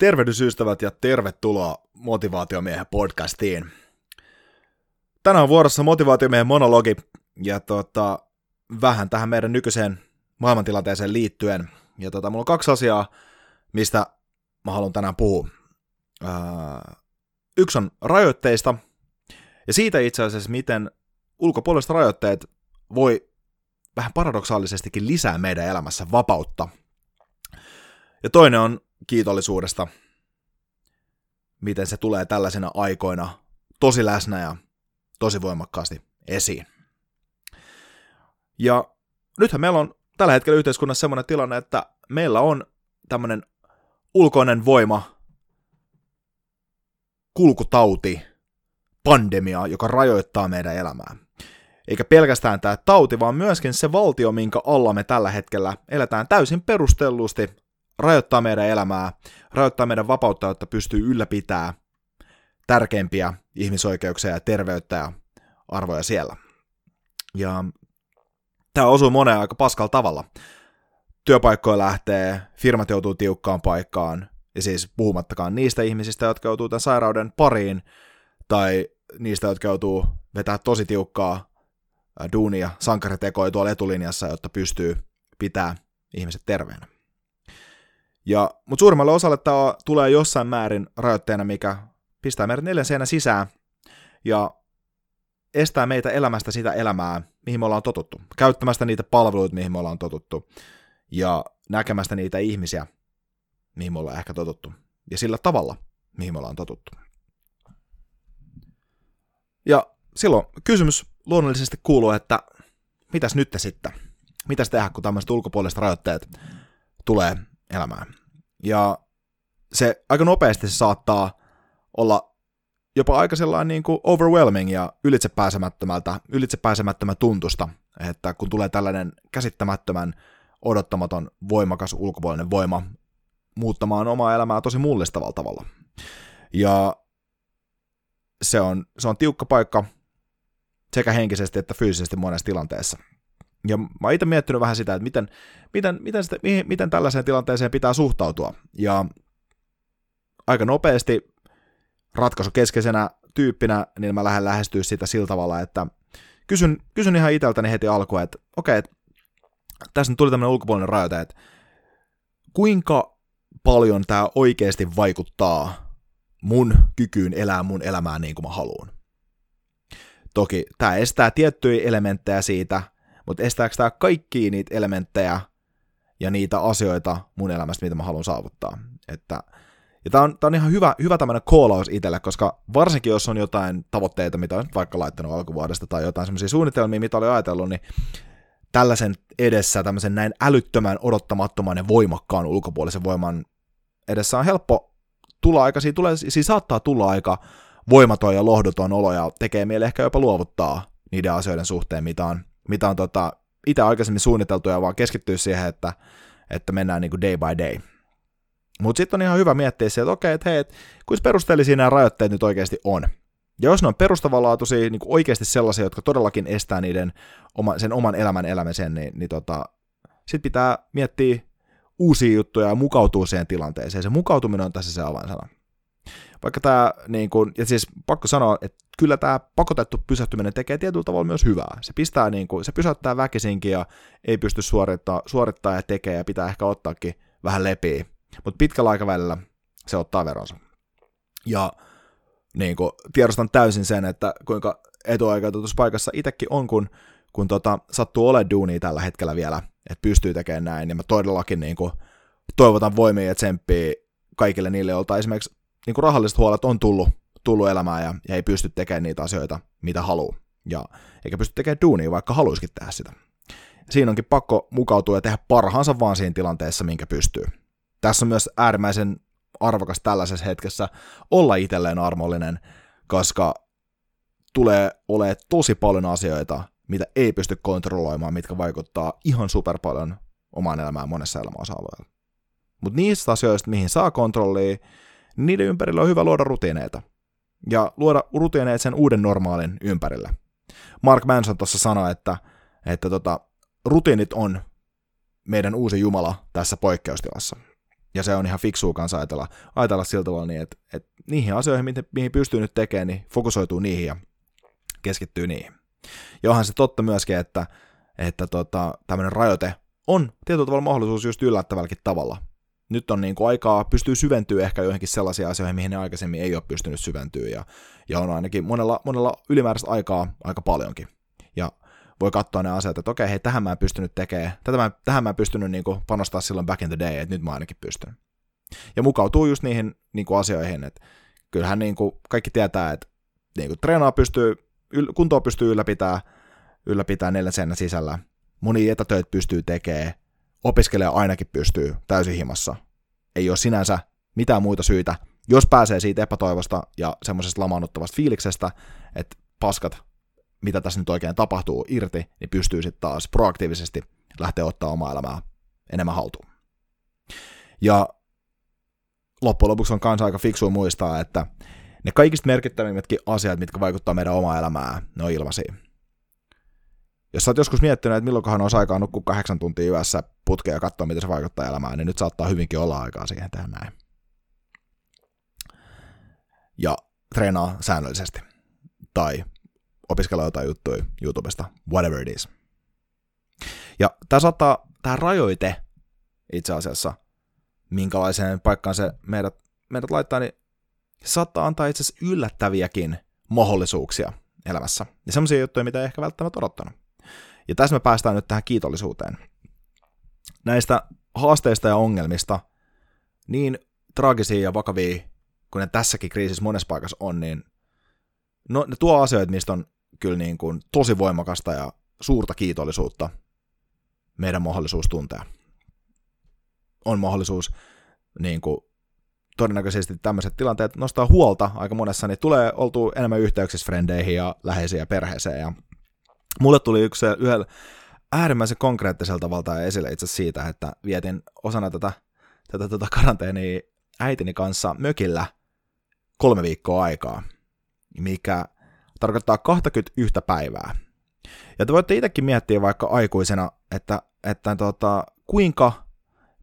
Tervehdysystävät ja tervetuloa Motivaatiomiehen podcastiin. Tänään on vuorossa Motivaatiomiehen monologi ja tota, vähän tähän meidän nykyiseen maailmantilanteeseen liittyen. Ja tota, mulla on kaksi asiaa, mistä mä haluan tänään puhua. Öö, yksi on rajoitteista ja siitä itse asiassa, miten ulkopuoliset rajoitteet voi vähän paradoksaalisestikin lisää meidän elämässä vapautta. Ja toinen on kiitollisuudesta, miten se tulee tällaisena aikoina tosi läsnä ja tosi voimakkaasti esiin. Ja nythän meillä on tällä hetkellä yhteiskunnassa sellainen tilanne, että meillä on tämmöinen ulkoinen voima, kulkutauti, pandemia, joka rajoittaa meidän elämää. Eikä pelkästään tämä tauti, vaan myöskin se valtio, minkä alla me tällä hetkellä eletään täysin perustellusti rajoittaa meidän elämää, rajoittaa meidän vapautta, jotta pystyy ylläpitää tärkeimpiä ihmisoikeuksia ja terveyttä ja arvoja siellä. Ja tämä osuu moneen aika paskalla tavalla. Työpaikkoja lähtee, firmat joutuu tiukkaan paikkaan, ja siis puhumattakaan niistä ihmisistä, jotka joutuu tämän sairauden pariin, tai niistä, jotka joutuu vetää tosi tiukkaa duunia, sankaritekoja tuolla etulinjassa, jotta pystyy pitää ihmiset terveenä. Ja, mutta suurimmalle osalle tämä tulee jossain määrin rajoitteena, mikä pistää meidät neljän seinän sisään ja estää meitä elämästä sitä elämää, mihin me ollaan totuttu. Käyttämästä niitä palveluita, mihin me ollaan totuttu. Ja näkemästä niitä ihmisiä, mihin me ollaan ehkä totuttu. Ja sillä tavalla, mihin me ollaan totuttu. Ja silloin kysymys luonnollisesti kuuluu, että mitäs nyt sitten? Mitäs tehdä, kun tämmöiset ulkopuoliset rajoitteet tulee elämään? Ja se aika nopeasti se saattaa olla jopa aika sellainen niin kuin overwhelming ja ylitsepääsemättömältä, ylitsepääsemättömän tuntusta, että kun tulee tällainen käsittämättömän odottamaton, voimakas ulkopuolinen voima muuttamaan omaa elämää tosi mullistavalla tavalla. Ja se on, se on tiukka paikka sekä henkisesti että fyysisesti monessa tilanteessa. Ja mä itse miettinyt vähän sitä, että miten, miten, miten, sitä, miten tällaiseen tilanteeseen pitää suhtautua. Ja aika nopeasti ratkaisukeskeisenä tyyppinä, niin mä lähden lähestyä sitä sillä tavalla, että kysyn, kysyn ihan itseltäni heti alkuun, että okei, okay, tässä nyt tuli tämmöinen ulkopuolinen rajoite, että kuinka paljon tämä oikeasti vaikuttaa mun kykyyn elää mun elämää niin kuin mä haluan. Toki tämä estää tiettyjä elementtejä siitä, mutta estääkö tämä kaikki niitä elementtejä ja niitä asioita mun elämästä, mitä mä haluan saavuttaa. Että, ja tämä on, tää on ihan hyvä, hyvä tämmöinen koolaus itselle, koska varsinkin jos on jotain tavoitteita, mitä on vaikka laittanut alkuvuodesta, tai jotain semmoisia suunnitelmia, mitä oli ajatellut, niin tällaisen edessä, tämmöisen näin älyttömän, odottamattoman ja voimakkaan ulkopuolisen voiman edessä on helppo tulla aika, siinä, tulee, siinä saattaa tulla aika voimaton ja lohduton olo ja tekee mieli ehkä jopa luovuttaa niiden asioiden suhteen, mitä on mitä on tota, itse aikaisemmin suunniteltu ja vaan keskittyä siihen, että, että mennään niin kuin day by day. Mutta sitten on ihan hyvä miettiä se, että okei, että hei, et, kuinka perusteellisia nämä rajoitteet nyt oikeasti on. Ja jos ne on perustavanlaatuisia, niin kuin oikeasti sellaisia, jotka todellakin estää niiden oma, sen oman elämän elämisen, niin, niin tota, sitten pitää miettiä uusia juttuja ja mukautua siihen tilanteeseen. Se mukautuminen on tässä se avainsana. Vaikka tämä, niin kun, ja siis pakko sanoa, että kyllä tämä pakotettu pysähtyminen tekee tietyllä tavalla myös hyvää. Se pistää, niin kun, se pysäyttää väkisinkin ja ei pysty suorittaa, suorittaa ja tekee ja pitää ehkä ottaakin vähän lepiä. Mutta pitkällä aikavälillä se ottaa veronsa. Ja niin kun, tiedostan täysin sen, että kuinka etuaikeutetussa paikassa itsekin on, kun, kun tota, sattuu olemaan duunia tällä hetkellä vielä, että pystyy tekemään näin, niin mä todellakin niin kun, toivotan voimia ja tsemppiä kaikille niille, joilta esimerkiksi niin kuin rahalliset huolet on tullut, tullut elämään ja, ja ei pysty tekemään niitä asioita, mitä haluaa. Ja eikä pysty tekemään duunia, vaikka haluaisikin tehdä sitä. Siinä onkin pakko mukautua ja tehdä parhaansa vaan siinä tilanteessa, minkä pystyy. Tässä on myös äärimmäisen arvokas tällaisessa hetkessä olla itselleen armollinen, koska tulee olemaan tosi paljon asioita, mitä ei pysty kontrolloimaan, mitkä vaikuttaa ihan super paljon omaan elämään monessa elämäosa-alueella. Mutta niistä asioista, mihin saa kontrollia, niiden ympärillä on hyvä luoda rutiineita. Ja luoda rutiineita sen uuden normaalin ympärille. Mark Manson tuossa sanoi, että, että tota, rutiinit on meidän uusi Jumala tässä poikkeustilassa. Ja se on ihan fiksua kanssa ajatella, ajatella sillä tavalla niin, että, että niihin asioihin, mihin, mihin pystyy nyt tekemään, niin fokusoituu niihin ja keskittyy niihin. Ja onhan se totta myöskin, että, että tota, tämmöinen rajoite on tietyllä tavalla mahdollisuus just yllättävälläkin tavalla. Nyt on niin kuin aikaa, pystyy syventyä ehkä joihinkin sellaisiin asioihin, mihin ne aikaisemmin ei ole pystynyt syventyä, ja, ja on ainakin monella, monella ylimääräistä aikaa aika paljonkin. Ja voi katsoa ne asiat, että okei, hei, tähän mä en pystynyt tekemään, tätä mä, tähän mä en pystynyt niin kuin panostaa silloin back in the day, että nyt mä ainakin pystyn. Ja mukautuu just niihin niin kuin asioihin, että kyllähän niin kuin kaikki tietää, että niin kuin treenaa pystyy, kuntoa pystyy ylläpitää, ylläpitää neljän sisällä, moni etätöitä pystyy tekemään, opiskelija ainakin pystyy täysin himassa. Ei ole sinänsä mitään muita syitä, jos pääsee siitä epätoivosta ja semmoisesta lamaannuttavasta fiiliksestä, että paskat, mitä tässä nyt oikein tapahtuu irti, niin pystyy sitten taas proaktiivisesti lähteä ottaa omaa elämää enemmän haltuun. Ja loppujen lopuksi on kanssa aika fiksu muistaa, että ne kaikista merkittävimmätkin asiat, mitkä vaikuttaa meidän omaa elämää, ne on ilmaisia. Jos sä oot joskus miettinyt, että milloinkohan olisi aikaa nukkua kahdeksan tuntia yössä putkeen ja katsoa, miten se vaikuttaa elämään, niin nyt saattaa hyvinkin olla aikaa siihen tehdä näin. Ja treenaa säännöllisesti. Tai opiskella jotain juttuja YouTubesta, whatever it is. Ja tämä saattaa, tämä rajoite itse asiassa, minkälaiseen paikkaan se meidät, meidät laittaa, niin saattaa antaa itse asiassa yllättäviäkin mahdollisuuksia elämässä. Ja semmoisia juttuja, mitä ei ehkä välttämättä odottanut. Ja tässä me päästään nyt tähän kiitollisuuteen. Näistä haasteista ja ongelmista, niin traagisia ja vakavia kuin ne tässäkin kriisissä monessa paikassa on, niin no, ne tuo asioita, mistä on kyllä niin kuin tosi voimakasta ja suurta kiitollisuutta meidän mahdollisuus tuntea. On mahdollisuus niin kuin, todennäköisesti tämmöiset tilanteet nostaa huolta aika monessa, niin tulee oltu enemmän yhteyksissä frendeihin ja läheisiin ja perheeseen ja Mulle tuli yksi yhdellä äärimmäisen konkreettiselta tavalla esille itse siitä, että vietin osana tätä, tätä, tätä karanteenia äitini kanssa mökillä kolme viikkoa aikaa, mikä tarkoittaa 21 päivää. Ja te voitte itsekin miettiä vaikka aikuisena, että, että tota, kuinka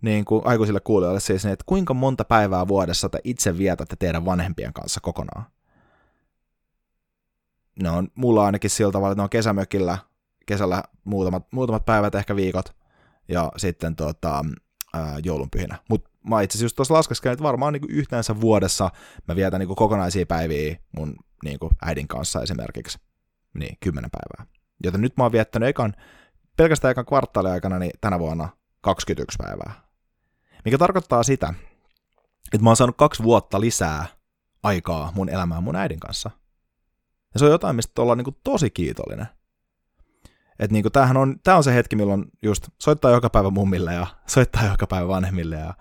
niin kuin aikuisille kuulijoille siis, niin, että kuinka monta päivää vuodessa te itse vietätte teidän vanhempien kanssa kokonaan ne on mulla ainakin sillä tavalla, että ne on kesämökillä, kesällä muutamat, muutamat päivät, ehkä viikot, ja sitten tota, ää, joulunpyhinä. Mutta mä itse asiassa tuossa laskeskelin, että varmaan niin yhteensä vuodessa mä vietän niin kokonaisia päiviä mun niin äidin kanssa esimerkiksi, niin kymmenen päivää. Joten nyt mä oon viettänyt ekan, pelkästään ekan kvartaalin aikana niin tänä vuonna 21 päivää. Mikä tarkoittaa sitä, että mä oon saanut kaksi vuotta lisää aikaa mun elämään mun äidin kanssa – ja se on jotain, mistä ollaan niin tosi kiitollinen. Että niin tämähän on, tämä on se hetki, milloin just soittaa joka päivä mummille ja soittaa joka päivä vanhemmille ja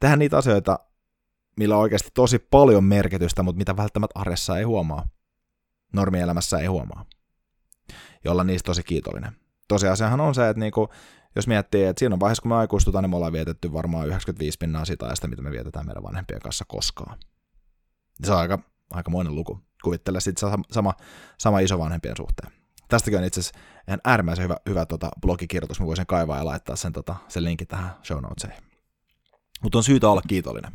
tehdä niitä asioita, millä on oikeasti tosi paljon merkitystä, mutta mitä välttämättä arjessa ei huomaa. Normielämässä ei huomaa. Ja olla niistä tosi kiitollinen. Tosiasiahan on se, että niinku, jos miettii, että siinä on vaiheessa, kun me aikuistutaan, niin me ollaan vietetty varmaan 95 pinnaa sitä ajasta, mitä me vietetään meidän vanhempien kanssa koskaan. Se on aika, aika monen luku kuvittele sitten sama, sama isovanhempien suhteen. Tästäkin on itse asiassa ihan äärimmäisen hyvä, hyvä tota, blogikirjoitus, mä voisin kaivaa ja laittaa sen, tota, sen linkin tähän show notesiin. Mutta on syytä olla kiitollinen.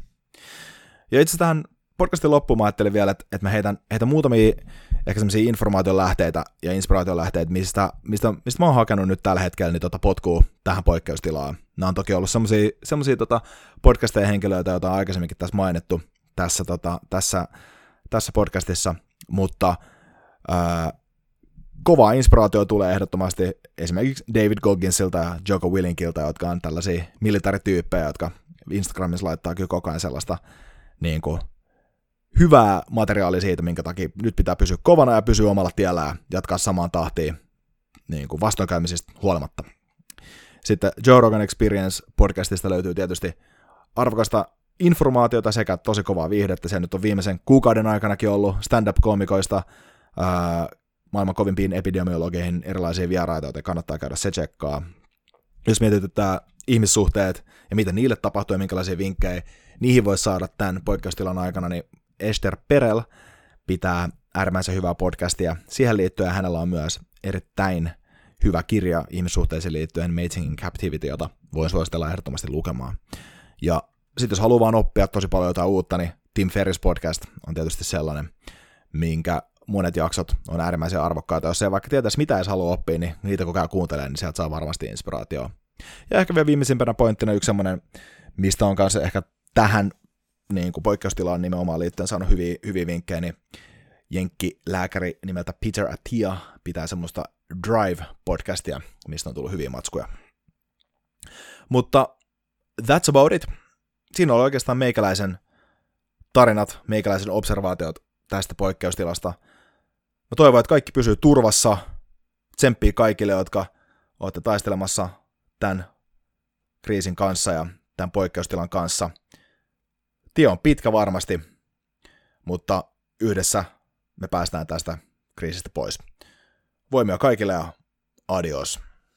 Ja itse tähän podcastin loppuun mä ajattelin vielä, että, että mä heitän, heitän muutamia ehkä semmoisia informaatiolähteitä ja inspiraatiolähteitä, mistä, mistä, mistä mä oon hakenut nyt tällä hetkellä niin tota potkua tähän poikkeustilaan. Nämä on toki ollut semmoisia tota podcasteja henkilöitä, joita on aikaisemminkin tässä mainittu tässä, tota, tässä tässä podcastissa, mutta ää, kovaa inspiraatio tulee ehdottomasti esimerkiksi David Gogginsilta ja Joko Willinkilta, jotka on tällaisia militarityyppejä, jotka Instagramissa laittaa kyllä koko ajan sellaista niin kuin, hyvää materiaalia siitä, minkä takia nyt pitää pysyä kovana ja pysyä omalla tiellä ja jatkaa samaan tahtiin niin kuin vastoinkäymisistä huolimatta. Sitten Joe Rogan Experience podcastista löytyy tietysti arvokasta informaatiota sekä tosi kovaa viihdettä. Se nyt on viimeisen kuukauden aikanakin ollut stand-up-komikoista ää, maailman kovimpiin epidemiologeihin erilaisia vieraita, joten kannattaa käydä se tsekkaa. Jos mietitään ihmissuhteet ja mitä niille tapahtuu ja minkälaisia vinkkejä niihin voi saada tämän poikkeustilan aikana, niin Esther Perel pitää äärimmäisen hyvää podcastia. Siihen liittyen hänellä on myös erittäin hyvä kirja ihmissuhteisiin liittyen Mating in Captivity, jota voin suositella ehdottomasti lukemaan. Ja sitten jos haluaa vaan oppia tosi paljon jotain uutta, niin Tim Ferris podcast on tietysti sellainen, minkä monet jaksot on äärimmäisen arvokkaita. Jos ei vaikka tietäisi, mitä edes haluaa oppia, niin niitä kun käy kuuntelemaan, niin sieltä saa varmasti inspiraatioa. Ja ehkä vielä viimeisimpänä pointtina yksi semmoinen, mistä on kanssa ehkä tähän niin kuin poikkeustilaan nimenomaan liittyen saanut hyviä, hyviä vinkkejä, niin lääkäri nimeltä Peter Attia pitää semmoista Drive-podcastia, mistä on tullut hyviä matskuja. Mutta that's about it. Siinä oli oikeastaan meikäläisen tarinat, meikäläisen observaatiot tästä poikkeustilasta. Mä toivon, että kaikki pysyy turvassa. Tsemppii kaikille, jotka olette taistelemassa tämän kriisin kanssa ja tämän poikkeustilan kanssa. Tie on pitkä varmasti, mutta yhdessä me päästään tästä kriisistä pois. Voimia kaikille ja adios.